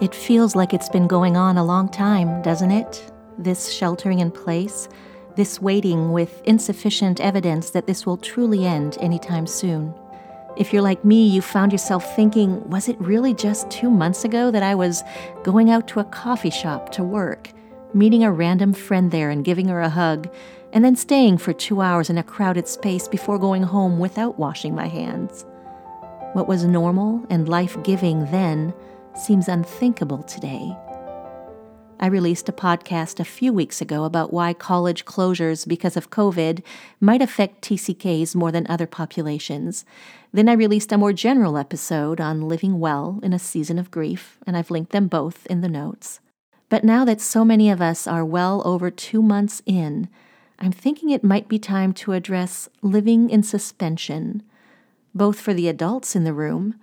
It feels like it's been going on a long time, doesn't it? This sheltering in place, this waiting with insufficient evidence that this will truly end anytime soon. If you're like me, you found yourself thinking, was it really just two months ago that I was going out to a coffee shop to work, meeting a random friend there and giving her a hug, and then staying for two hours in a crowded space before going home without washing my hands? What was normal and life giving then seems unthinkable today. I released a podcast a few weeks ago about why college closures because of COVID might affect TCKs more than other populations. Then I released a more general episode on living well in a season of grief, and I've linked them both in the notes. But now that so many of us are well over two months in, I'm thinking it might be time to address living in suspension, both for the adults in the room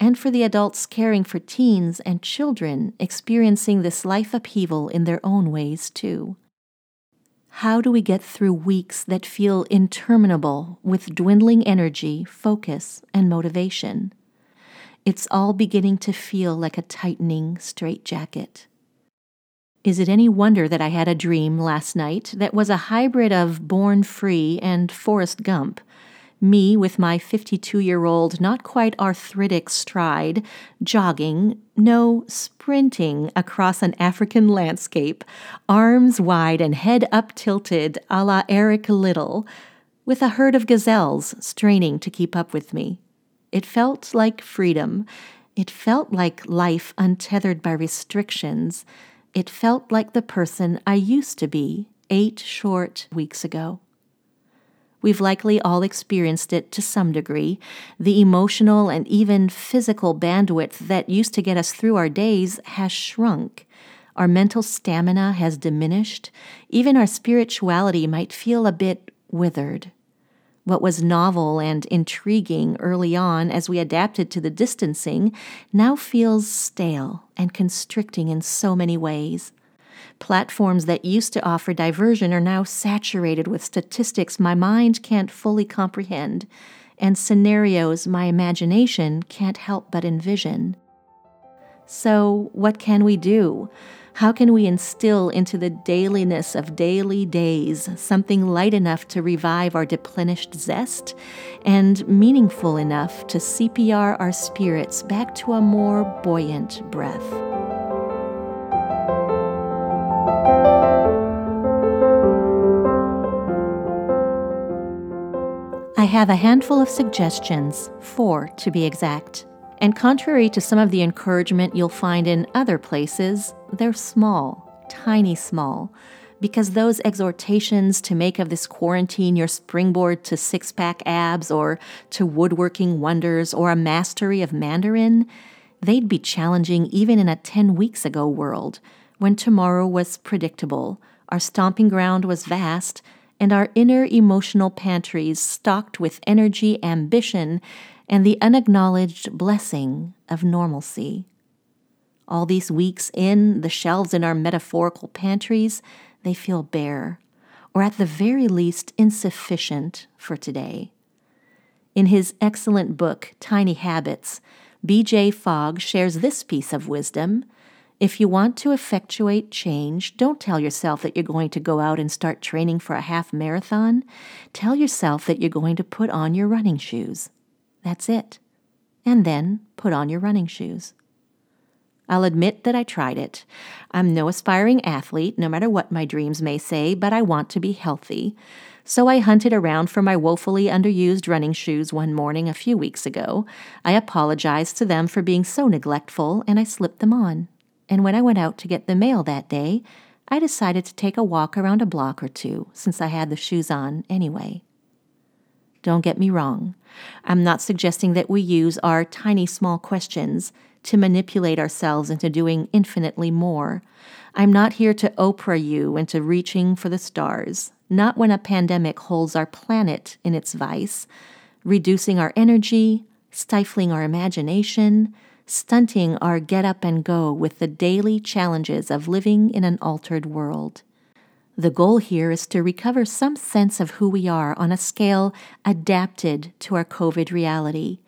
and for the adults caring for teens and children experiencing this life upheaval in their own ways, too. How do we get through weeks that feel interminable with dwindling energy, focus, and motivation? It's all beginning to feel like a tightening straitjacket. Is it any wonder that I had a dream last night that was a hybrid of Born Free and Forrest Gump? Me with my 52 year old, not quite arthritic stride, jogging, no, sprinting across an African landscape, arms wide and head up tilted a la Eric Liddell, with a herd of gazelles straining to keep up with me. It felt like freedom. It felt like life untethered by restrictions. It felt like the person I used to be eight short weeks ago. We've likely all experienced it to some degree. The emotional and even physical bandwidth that used to get us through our days has shrunk. Our mental stamina has diminished. Even our spirituality might feel a bit withered. What was novel and intriguing early on as we adapted to the distancing now feels stale and constricting in so many ways. Platforms that used to offer diversion are now saturated with statistics my mind can't fully comprehend and scenarios my imagination can't help but envision. So, what can we do? How can we instill into the dailiness of daily days something light enough to revive our deplenished zest and meaningful enough to CPR our spirits back to a more buoyant breath? I have a handful of suggestions, four to be exact. And contrary to some of the encouragement you'll find in other places, they're small, tiny small, because those exhortations to make of this quarantine your springboard to six pack abs or to woodworking wonders or a mastery of Mandarin, they'd be challenging even in a 10 weeks ago world when tomorrow was predictable, our stomping ground was vast, and our inner emotional pantries stocked with energy, ambition, and the unacknowledged blessing of normalcy. All these weeks in, the shelves in our metaphorical pantries, they feel bare, or at the very least insufficient for today. In his excellent book, Tiny Habits, B.J. Fogg shares this piece of wisdom if you want to effectuate change, don't tell yourself that you're going to go out and start training for a half marathon. Tell yourself that you're going to put on your running shoes. That's it. And then put on your running shoes. I'll admit that I tried it. I'm no aspiring athlete, no matter what my dreams may say, but I want to be healthy. So I hunted around for my woefully underused running shoes one morning a few weeks ago. I apologized to them for being so neglectful, and I slipped them on and when I went out to get the mail that day, I decided to take a walk around a block or two since I had the shoes on anyway. Don't get me wrong. I'm not suggesting that we use our tiny small questions to manipulate ourselves into doing infinitely more. I'm not here to Oprah you into reaching for the stars, not when a pandemic holds our planet in its vice, reducing our energy, stifling our imagination, stunting our get up and go with the daily challenges of living in an altered world. The goal here is to recover some sense of who we are on a scale adapted to our COVID reality,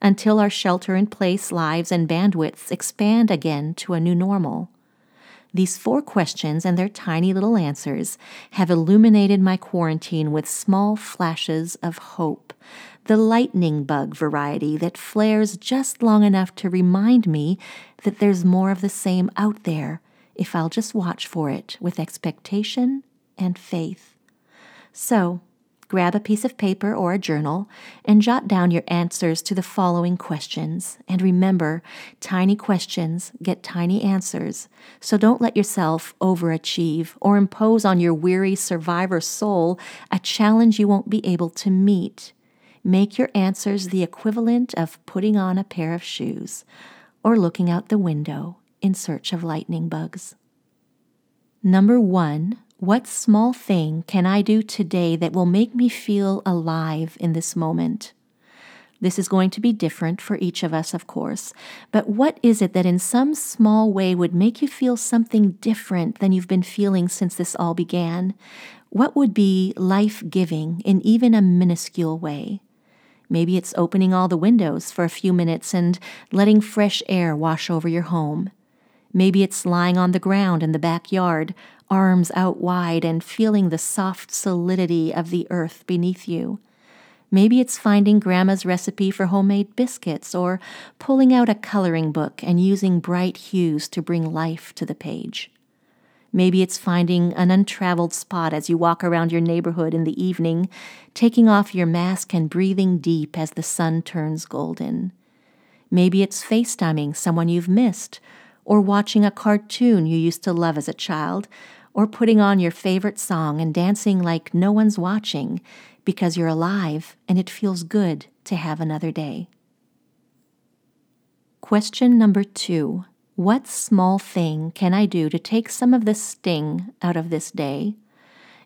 until our shelter in place lives and bandwidths expand again to a new normal. These four questions and their tiny little answers have illuminated my quarantine with small flashes of hope, the lightning bug variety that flares just long enough to remind me that there's more of the same out there if I'll just watch for it with expectation and faith. So, grab a piece of paper or a journal and jot down your answers to the following questions. And remember, tiny questions get tiny answers. So don't let yourself overachieve or impose on your weary survivor soul a challenge you won't be able to meet. Make your answers the equivalent of putting on a pair of shoes or looking out the window in search of lightning bugs. Number one, what small thing can I do today that will make me feel alive in this moment? This is going to be different for each of us, of course, but what is it that in some small way would make you feel something different than you've been feeling since this all began? What would be life giving in even a minuscule way? Maybe it's opening all the windows for a few minutes and letting fresh air wash over your home. Maybe it's lying on the ground in the backyard, arms out wide and feeling the soft solidity of the earth beneath you. Maybe it's finding Grandma's recipe for homemade biscuits or pulling out a coloring book and using bright hues to bring life to the page. Maybe it's finding an untraveled spot as you walk around your neighborhood in the evening, taking off your mask and breathing deep as the sun turns golden. Maybe it's FaceTiming someone you've missed, or watching a cartoon you used to love as a child, or putting on your favorite song and dancing like no one's watching because you're alive and it feels good to have another day. Question number two What small thing can I do to take some of the sting out of this day?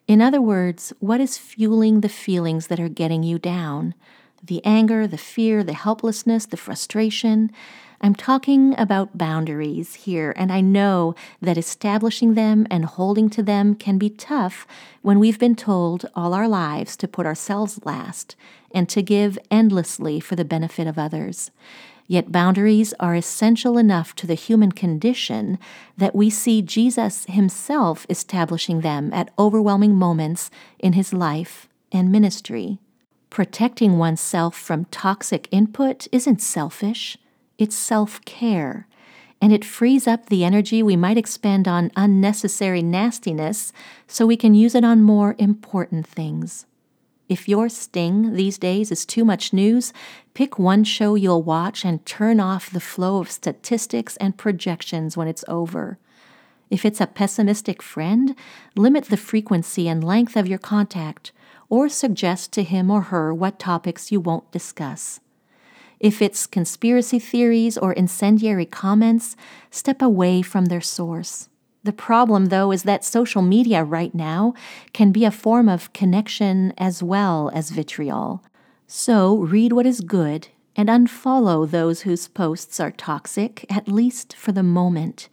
In other words, what is fueling the feelings that are getting you down? The anger, the fear, the helplessness, the frustration. I'm talking about boundaries here, and I know that establishing them and holding to them can be tough when we've been told all our lives to put ourselves last and to give endlessly for the benefit of others. Yet boundaries are essential enough to the human condition that we see Jesus himself establishing them at overwhelming moments in his life and ministry. Protecting oneself from toxic input isn't selfish. It's self care, and it frees up the energy we might expend on unnecessary nastiness so we can use it on more important things. If your sting these days is too much news, pick one show you'll watch and turn off the flow of statistics and projections when it's over. If it's a pessimistic friend, limit the frequency and length of your contact, or suggest to him or her what topics you won't discuss. If it's conspiracy theories or incendiary comments, step away from their source. The problem, though, is that social media right now can be a form of connection as well as vitriol. So read what is good and unfollow those whose posts are toxic, at least for the moment.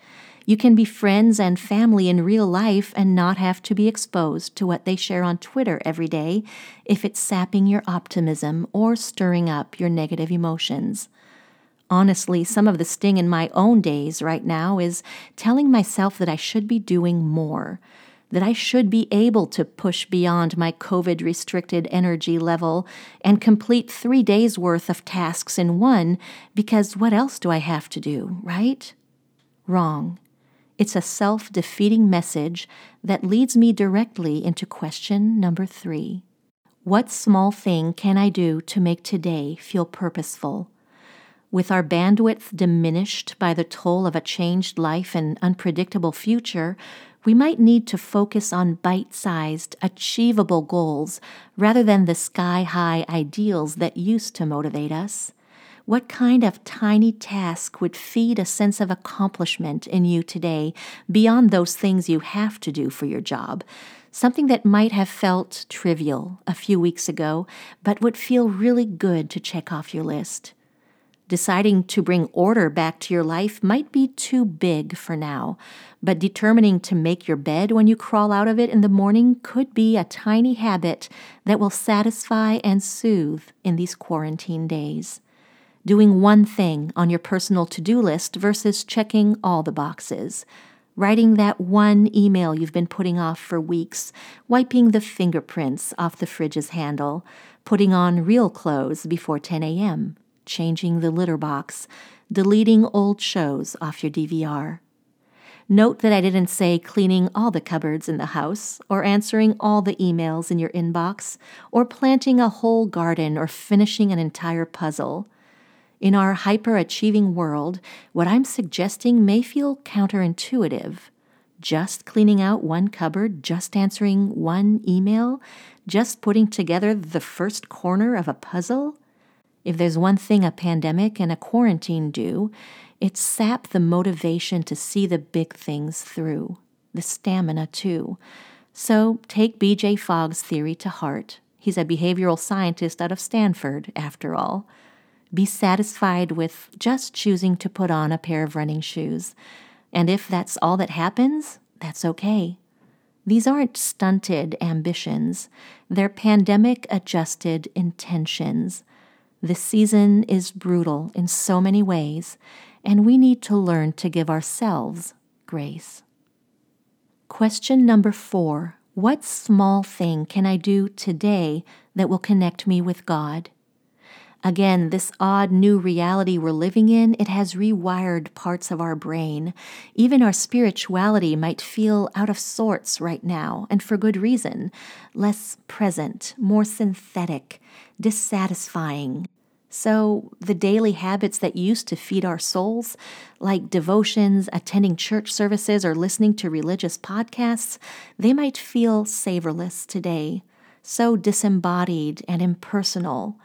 You can be friends and family in real life and not have to be exposed to what they share on Twitter every day if it's sapping your optimism or stirring up your negative emotions. Honestly, some of the sting in my own days right now is telling myself that I should be doing more, that I should be able to push beyond my COVID restricted energy level and complete three days worth of tasks in one, because what else do I have to do, right? Wrong. It's a self defeating message that leads me directly into question number three What small thing can I do to make today feel purposeful? With our bandwidth diminished by the toll of a changed life and unpredictable future, we might need to focus on bite sized, achievable goals rather than the sky high ideals that used to motivate us. What kind of tiny task would feed a sense of accomplishment in you today beyond those things you have to do for your job? Something that might have felt trivial a few weeks ago, but would feel really good to check off your list. Deciding to bring order back to your life might be too big for now, but determining to make your bed when you crawl out of it in the morning could be a tiny habit that will satisfy and soothe in these quarantine days. doing one thing on your personal to do list versus checking all the boxes, writing that one email you've been putting off for weeks, wiping the fingerprints off the fridge's handle, putting on real clothes before 10 a.m., changing the litter box, deleting old shows off your DVR. Note that I didn't say cleaning all the cupboards in the house, or answering all the emails in your inbox, or planting a whole garden, or finishing an entire puzzle. In our hyper-achieving world, what I'm suggesting may feel counterintuitive. Just cleaning out one cupboard, just answering one email, just putting together the first corner of a puzzle? If there's one thing a pandemic and a quarantine do, it sapped the motivation to see the big things through, the stamina too. So take BJ Fogg's theory to heart. He's a behavioral scientist out of Stanford, after all. Be satisfied with just choosing to put on a pair of running shoes. And if that's all that happens, that's okay. These aren't stunted ambitions, they're pandemic adjusted intentions. This season is brutal in so many ways, and we need to learn to give ourselves grace. Question number four What small thing can I do today that will connect me with God? Again, this odd new reality we're living in, it has rewired parts of our brain. Even our spirituality might feel out of sorts right now, and for good reason. Less present, more synthetic, dissatisfying, so, the daily habits that used to feed our souls, like devotions, attending church services, or listening to religious podcasts, they might feel savorless today, so disembodied and impersonal.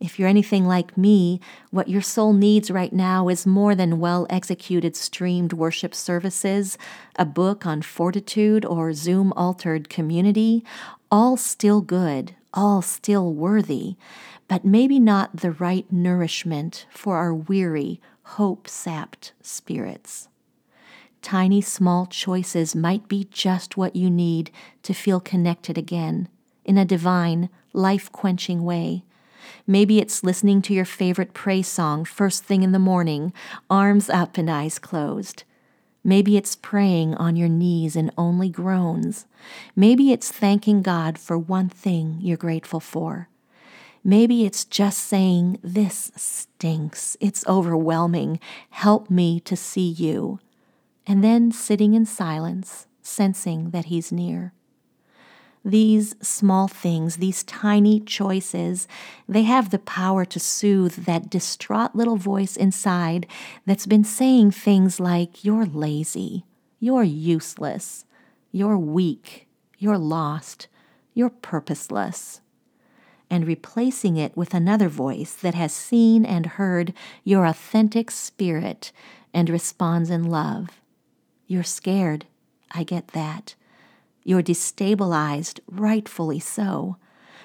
If you're anything like me, what your soul needs right now is more than well executed streamed worship services, a book on fortitude, or Zoom altered community, all still good, all still worthy but maybe not the right nourishment for our weary, hope sapped spirits. Tiny, small choices might be just what you need to feel connected again in a divine, life quenching way. Maybe it's listening to your favorite praise song first thing in the morning, arms up and eyes closed. Maybe it's praying on your knees in only groans. Maybe it's thanking God for one thing you're grateful for. Maybe it's just saying, This stinks. It's overwhelming. Help me to see you. And then sitting in silence, sensing that He's near. These small things, these tiny choices, they have the power to soothe that distraught little voice inside that's been saying things like, You're lazy, you're useless, you're weak, you're lost, you're purposeless and replacing it with another voice that has seen and heard your authentic spirit and responds in love. You're scared. I get that. You're destabilized, rightfully so.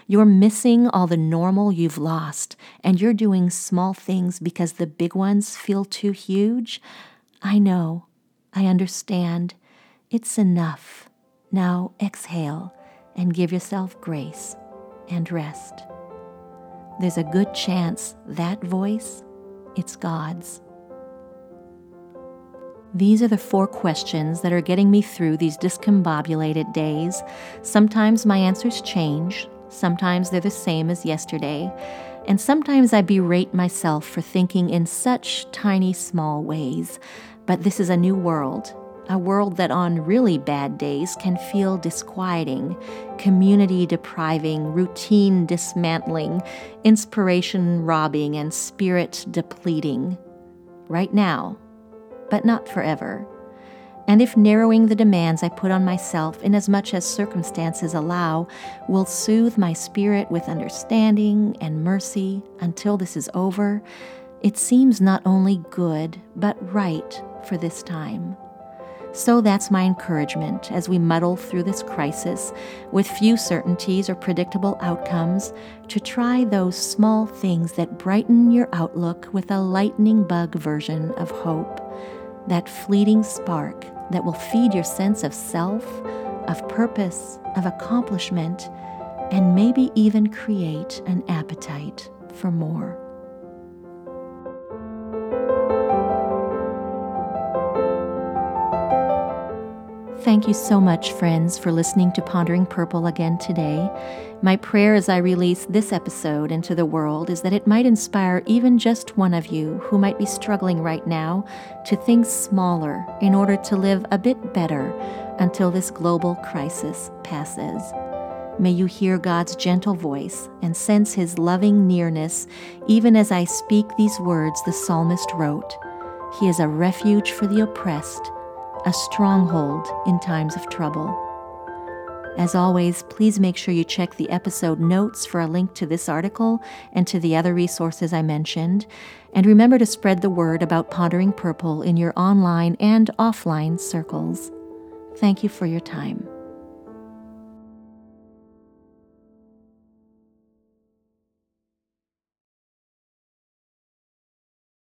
You're missing all the normal you've lost, and you're doing small things because the big ones feel too huge. I know. I understand. It's enough. Now exhale and give yourself grace and rest. There's a good chance that voice, it's God's. These are the four questions that are getting me through these discombobulated days. Sometimes my answers change, sometimes they're the same as yesterday, and sometimes I berate myself for thinking in such tiny, small ways. But this is a new world, a world that on really bad days can feel disquieting, community depriving, routine dismantling, inspiration robbing, and spirit depleting. Right now, but not forever. And if narrowing the demands I put on myself, inasmuch as circumstances allow, will soothe my spirit with understanding and mercy until this is over, it seems not only good, but right for this time. So that's my encouragement as we muddle through this crisis with few certainties or predictable outcomes to try those small things that brighten your outlook with a lightning bug version of hope, that fleeting spark that will feed your sense of self, of purpose, of accomplishment, and maybe even create an appetite for more. Thank you so much, friends, for listening to Pondering Purple again today. My prayer as I release this episode into the world is that it might inspire even just one of you who might be struggling right now to think smaller in order to live a bit better until this global crisis passes. May you hear God's gentle voice and sense his loving nearness even as I speak these words the psalmist wrote. He is a refuge for the oppressed a stronghold in times of trouble. As always, please make sure you check the episode notes for a link to this article and to the other resources I mentioned. And remember to spread the word about Pondering Purple in your online and offline circles. Thank you for your time.